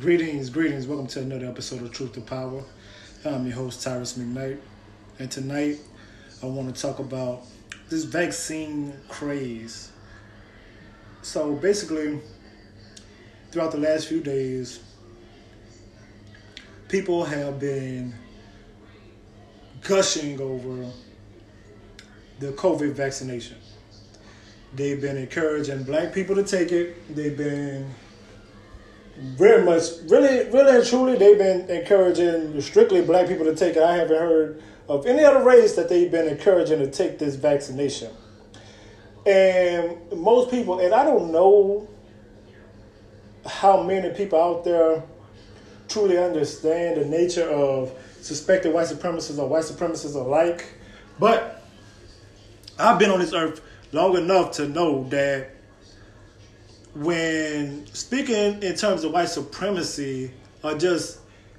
Greetings, greetings. Welcome to another episode of Truth to Power. I'm your host, Tyrus McKnight. And tonight, I want to talk about this vaccine craze. So, basically, throughout the last few days, people have been gushing over the COVID vaccination. They've been encouraging black people to take it. They've been very much, really, really and truly, they've been encouraging strictly black people to take it. I haven't heard of any other race that they've been encouraging to take this vaccination. And most people, and I don't know how many people out there truly understand the nature of suspected white supremacists or white supremacists alike, but I've been on this earth long enough to know that when speaking in terms of white supremacy or just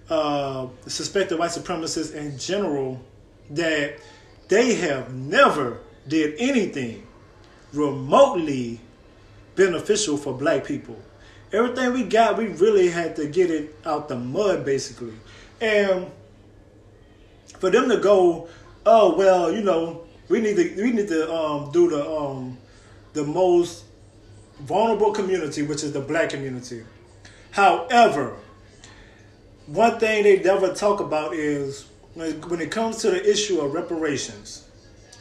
uh, suspected white supremacists in general, that they have never did anything remotely beneficial for black people. Everything we got, we really had to get it out the mud, basically. And for them to go, oh well, you know, we need to we need to um, do the um, the most vulnerable community, which is the black community. However, one thing they never talk about is when it comes to the issue of reparations,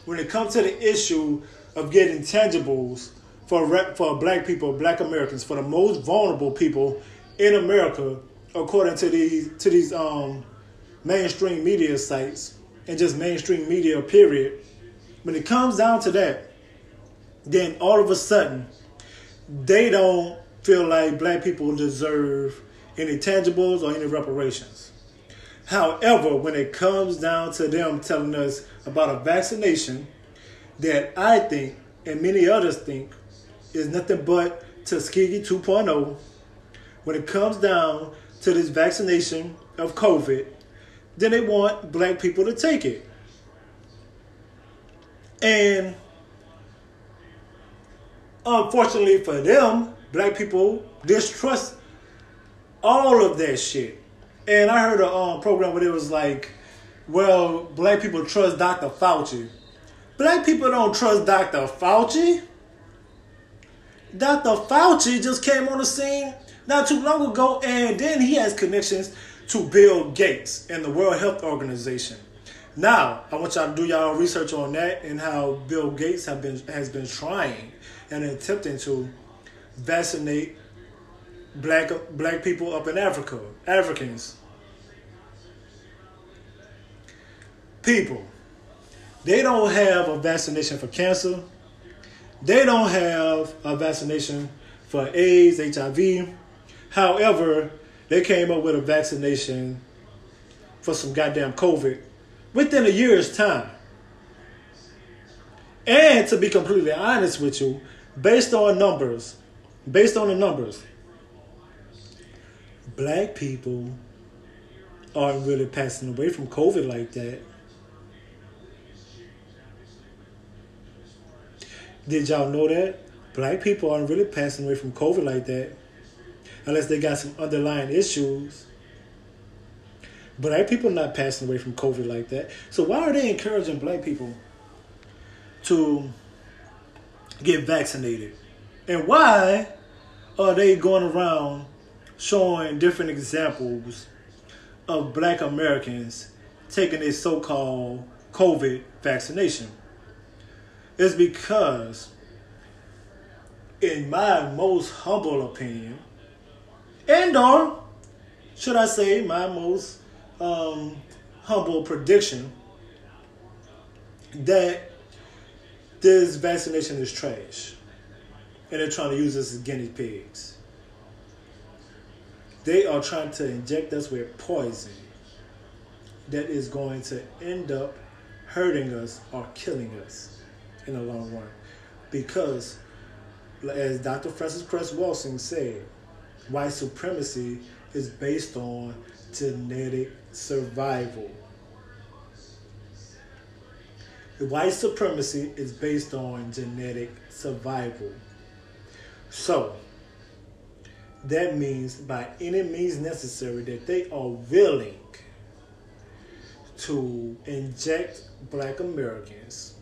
when it comes to the issue of getting tangibles for for black people, black Americans, for the most vulnerable people in America, according to these to these um, mainstream media sites and just mainstream media period when it comes down to that, then all of a sudden, they don't feel like black people deserve any tangibles or any reparations. However, when it comes down to them telling us about a vaccination that I think and many others think is nothing but Tuskegee 2.0, when it comes down to this vaccination of COVID, then they want black people to take it. And unfortunately for them, black people distrust all of that shit. And I heard a um, program where it was like, well, black people trust Dr. Fauci. Black people don't trust Dr. Fauci. Dr. Fauci just came on the scene not too long ago, and then he has connections to Bill Gates and the World Health Organization. Now, I want y'all to do y'all research on that and how Bill Gates have been has been trying and attempting to vaccinate black black people up in Africa, Africans. People, they don't have a vaccination for cancer. They don't have a vaccination for AIDS, HIV. However, they came up with a vaccination for some goddamn COVID within a year's time. And to be completely honest with you, based on numbers, based on the numbers, black people aren't really passing away from COVID like that. Did y'all know that? Black people aren't really passing away from COVID like that. Unless they got some underlying issues. Black people not passing away from COVID like that. So why are they encouraging black people to get vaccinated? And why are they going around showing different examples of black Americans taking this so-called COVID vaccination? It's because, in my most humble opinion, and or should I say my most um, humble prediction that this vaccination is trash and they're trying to use us as guinea pigs. They are trying to inject us with poison that is going to end up hurting us or killing us in the long run. Because, as Dr. Frances Cress Welsing said, white supremacy is based on genetic survival. White supremacy is based on genetic survival. So, that means by any means necessary that they are willing to inject black Americans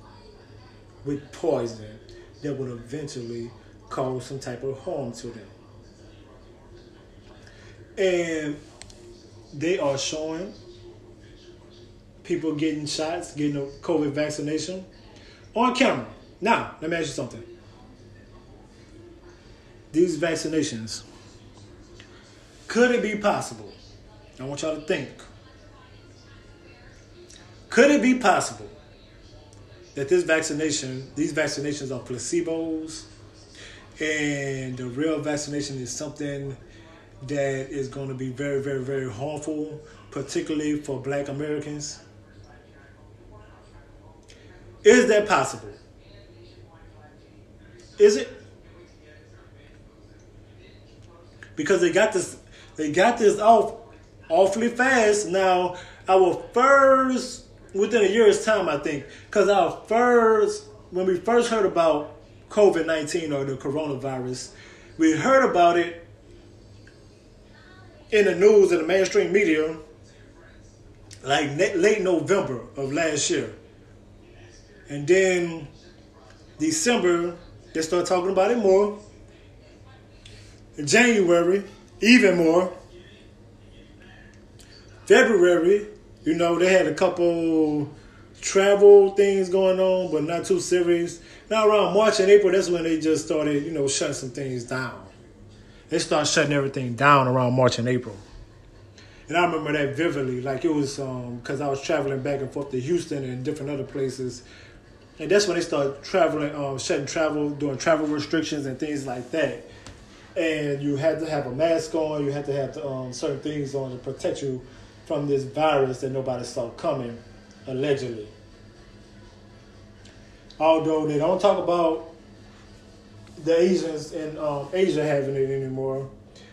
with poison that would eventually cause some type of harm to them. And they are showing people getting shots, getting a COVID vaccination on camera. Now, let me ask you something. These vaccinations, could it be possible? I want y'all to think. Could it be possible that this vaccination, these vaccinations are placebos, and the real vaccination is something that is going to be very, very, very harmful, particularly for black Americans? Is that possible? Is it? Because they got this they got this off awfully fast. Now, our first within a year's time, I think, because our first when we first heard about COVID nineteen or the coronavirus, we heard about it in the news in the mainstream media like late November of last year. And then December, they start talking about it more. January, even more. February, you know, they had a couple travel things going on, but not too serious. Now around March and April, that's when they just started, you know, shutting some things down. They start shutting everything down around March and April. And I remember that vividly, like it was because um, I was traveling back and forth to Houston and different other places and that's when they start traveling, um, shutting travel, doing travel restrictions and things like that. And you had to have a mask on. You had to have um, certain things on to protect you from this virus that nobody saw coming, allegedly. Although they don't talk about the Asians in um, Asia having it anymore,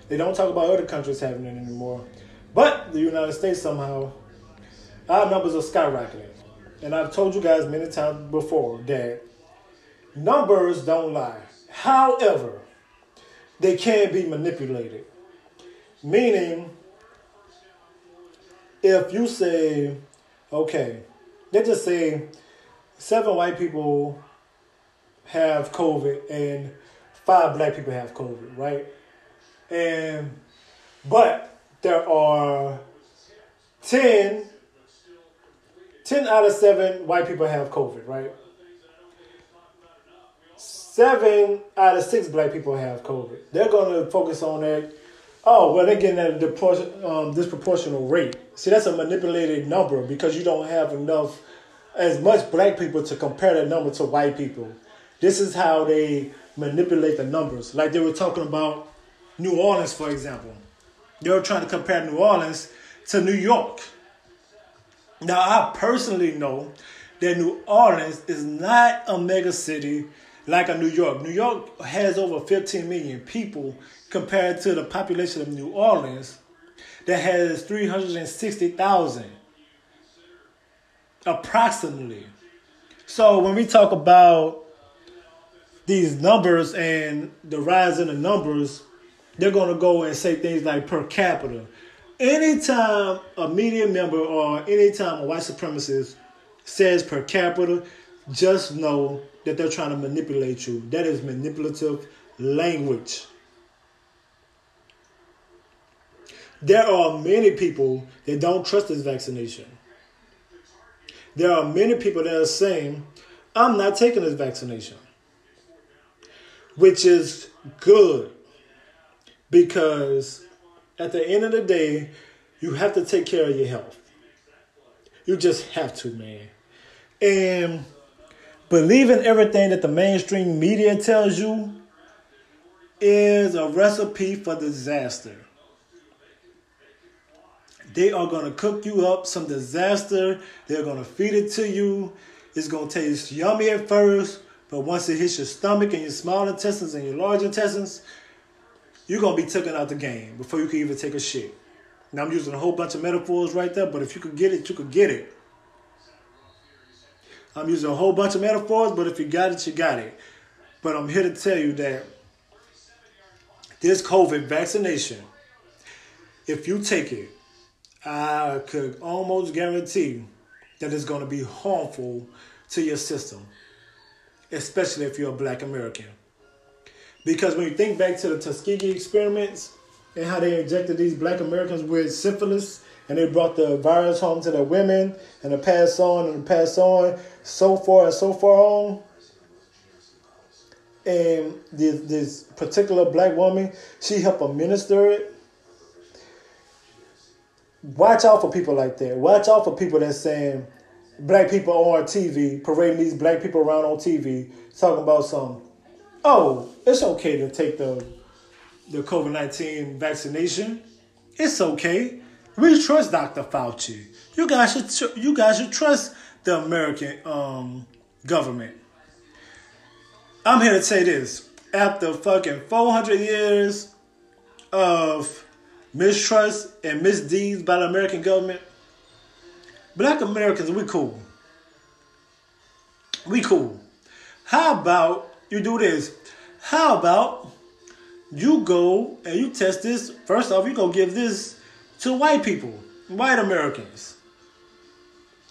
they don't talk about other countries having it anymore. But the United States somehow, our numbers are skyrocketing and I've told you guys many times before that numbers don't lie. However, they can be manipulated. Meaning, if you say, okay, let's just say seven white people have COVID and five black people have COVID, right? And but there are ten 10 out of 7 white people have COVID, right? 7 out of 6 black people have COVID. They're going to focus on that. Oh, well, they're getting at a um, disproportional rate. See, that's a manipulated number because you don't have enough, as much black people to compare that number to white people. This is how they manipulate the numbers. Like they were talking about New Orleans, for example. They were trying to compare New Orleans to New York. Now, I personally know that New Orleans is not a mega city like a New York. New York has over 15 million people compared to the population of New Orleans that has 360,000 approximately. So when we talk about these numbers and the rise in the numbers, they're going to go and say things like per capita anytime a media member or anytime a white supremacist says per capita, just know that they're trying to manipulate you. That is manipulative language. There are many people that don't trust this vaccination. There are many people that are saying, I'm not taking this vaccination, which is good because at the end of the day, you have to take care of your health. You just have to, man. And believing everything that the mainstream media tells you is a recipe for disaster. They are going to cook you up some disaster. They're going to feed it to you. It's going to taste yummy at first, but once it hits your stomach and your small intestines and your large intestines, you're gonna be taken out the game before you can even take a shit. Now I'm using a whole bunch of metaphors right there, but if you could get it, you could get it. I'm using a whole bunch of metaphors, but if you got it, you got it. But I'm here to tell you that this COVID vaccination, if you take it, I could almost guarantee that it's going to be harmful to your system, especially if you're a black American. Because when you think back to the Tuskegee experiments and how they injected these black Americans with syphilis and they brought the virus home to the women and it passed on and passed on so far and so far on. And this, this particular black woman, she helped administer it. Watch out for people like that. Watch out for people that's saying black people on TV, parading these black people around on TV, talking about some, oh, it's okay to take the the COVID nineteen vaccination. It's okay. We trust Dr. Fauci. You guys should tr- you guys should trust the American um, government. I'm here to say this. After fucking 400 years of mistrust and misdeeds by the American government, black Americans, we cool. We cool. How about you do this? How about you go and you test this? First off, you go give this to white people, white Americans.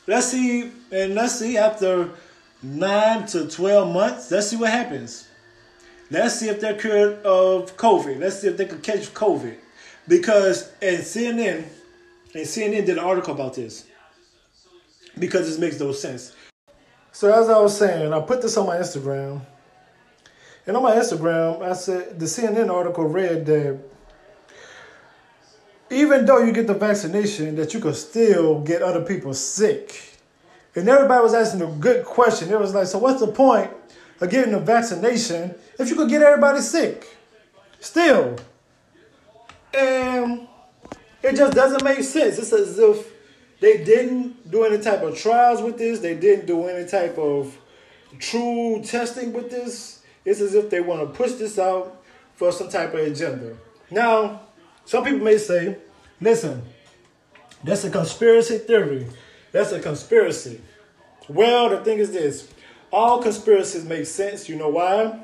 Let's see, and let's see after nine to 12 months, let's see what happens. Let's see if they're cured of COVID. Let's see if they can catch COVID. Because, and CNN, and CNN did an article about this. Because this makes no sense. So as I was saying, I put this on my Instagram. And on my Instagram, I said the CNN article read that even though you get the vaccination, that you could still get other people sick. And everybody was asking a good question. It was like, so what's the point of getting a vaccination if you could get everybody sick? Still. And it just doesn't make sense. It's as if they didn't do any type of trials with this. They didn't do any type of true testing with this. It's as if they want to push this out for some type of agenda. Now, some people may say, listen, that's a conspiracy theory. That's a conspiracy. Well, the thing is this all conspiracies make sense. You know why?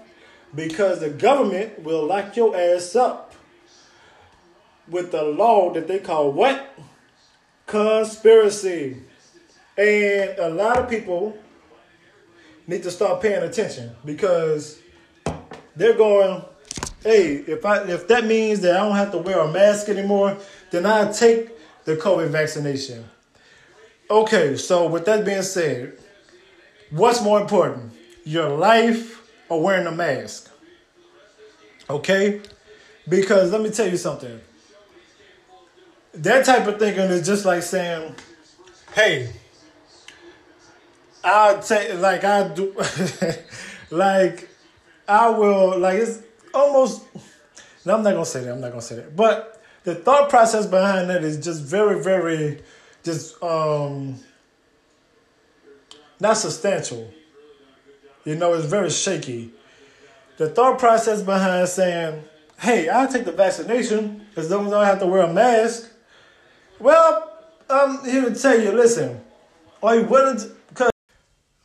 Because the government will lock your ass up with the law that they call what? Conspiracy. And a lot of people need to start paying attention because they're going, hey, if I if that means that I don't have to wear a mask anymore, then I take the COVID vaccination. Okay, so with that being said, what's more important, your life or wearing a mask? Okay, because let me tell you something. That type of thinking is just like saying, "Hey, I'll take like I do, like I will like it's almost." No, I'm not gonna say that. I'm not gonna say that. But the thought process behind that is just very, very, just um, not substantial. You know, it's very shaky. The thought process behind saying, "Hey, I'll take the vaccination as long as I don't have to wear a mask." Well, I'm here to tell you. Listen, are you willing to?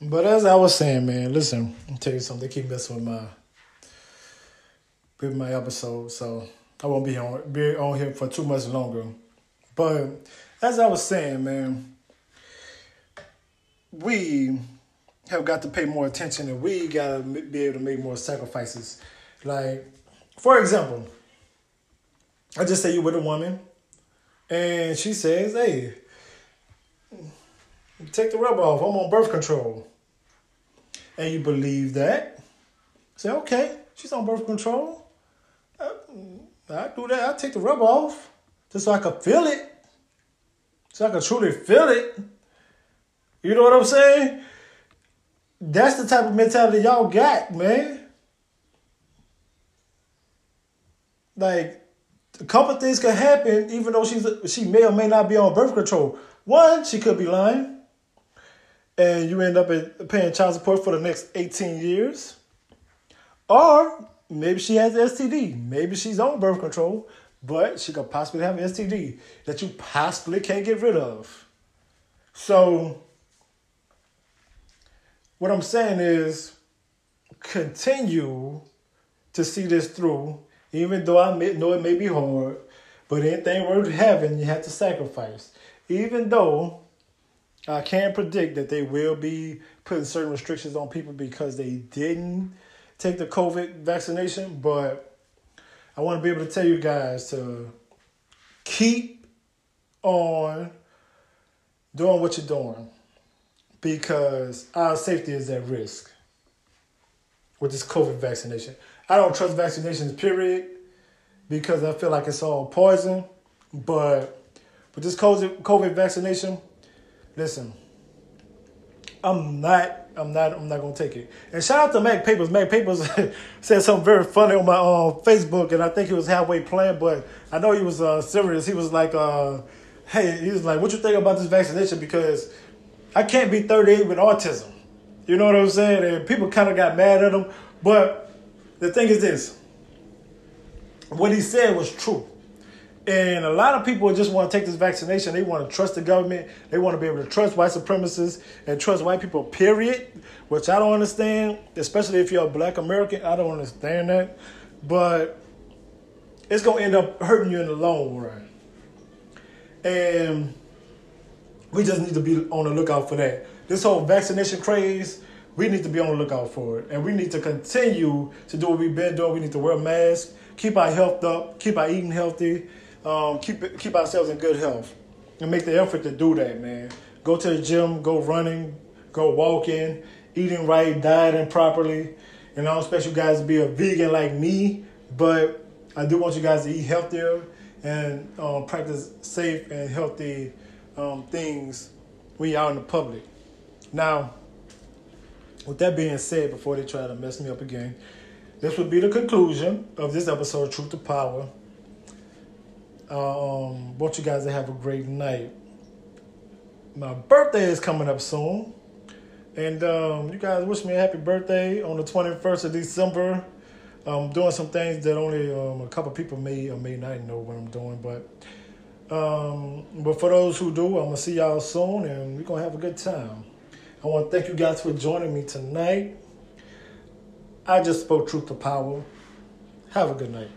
But as I was saying, man, listen. I'll tell you something. They keep messing with my with my episode, so I won't be on be on here for too much longer. But as I was saying, man, we have got to pay more attention and we got to be able to make more sacrifices. Like, for example, I just say you with a woman and she says, hey, take the rubber off. I'm on birth control. And you believe that. Say, okay, she's on birth control. I, I do that. I take the rubber off just so I can feel it. So I can truly feel it. You know what I'm saying? That's the type of mentality y'all got, man. Like, a couple things could happen, even though she's she may or may not be on birth control. One, she could be lying, and you end up paying child support for the next 18 years. Or maybe she has STD. Maybe she's on birth control, but she could possibly have STD that you possibly can't get rid of. So what I'm saying is continue to see this through Even though I may, know it may be hard, but anything worth having, you have to sacrifice. Even though I can predict that they will be putting certain restrictions on people because they didn't take the COVID vaccination, but I want to be able to tell you guys to keep on doing what you're doing because our safety is at risk with this COVID vaccination. I don't trust vaccinations, period, because I feel like it's all poison. But with this COVID COVID vaccination, listen, I'm not, I'm not, I'm not gonna take it. And shout out to Mac Papers. Mac Papers said something very funny on my uh, Facebook, and I think he was halfway playing, but I know he was uh, serious. He was like, uh, "Hey, he was like, what you think about this vaccination?" Because I can't be 38 with autism. You know what I'm saying? And people kind of got mad at him. But the thing is this what he said was true. And a lot of people just want to take this vaccination. They want to trust the government. They want to be able to trust white supremacists and trust white people, period, which I don't understand, especially if you're a black American. I don't understand that. But it's going to end up hurting you in the long run. And we just need to be on the lookout for that. This whole vaccination craze, we need to be on the lookout for it. And we need to continue to do what we've been doing. We need to wear masks, keep our health up, keep our eating healthy, um, keep keep ourselves in good health. And make the effort to do that, man. Go to the gym, go running, go walking, eating right, dieting properly. And I don't expect you guys to be a vegan like me, but I do want you guys to eat healthier and um, practice safe and healthy um, things when you're out in the public. Now, with that being said, before they try to mess me up again, this would be the conclusion of this episode of Truth to Power. Um, want you guys to have a great night. My birthday is coming up soon. And um, you guys wish me a happy birthday on the 21st of December. I'm doing some things that only um, a couple people may or may not know what I'm doing, but um, but for those who do, I'm gonna see y'all soon, and we're gonna have a good time. I want to thank you guys for joining me tonight. I just spoke truth to power. Have a good night.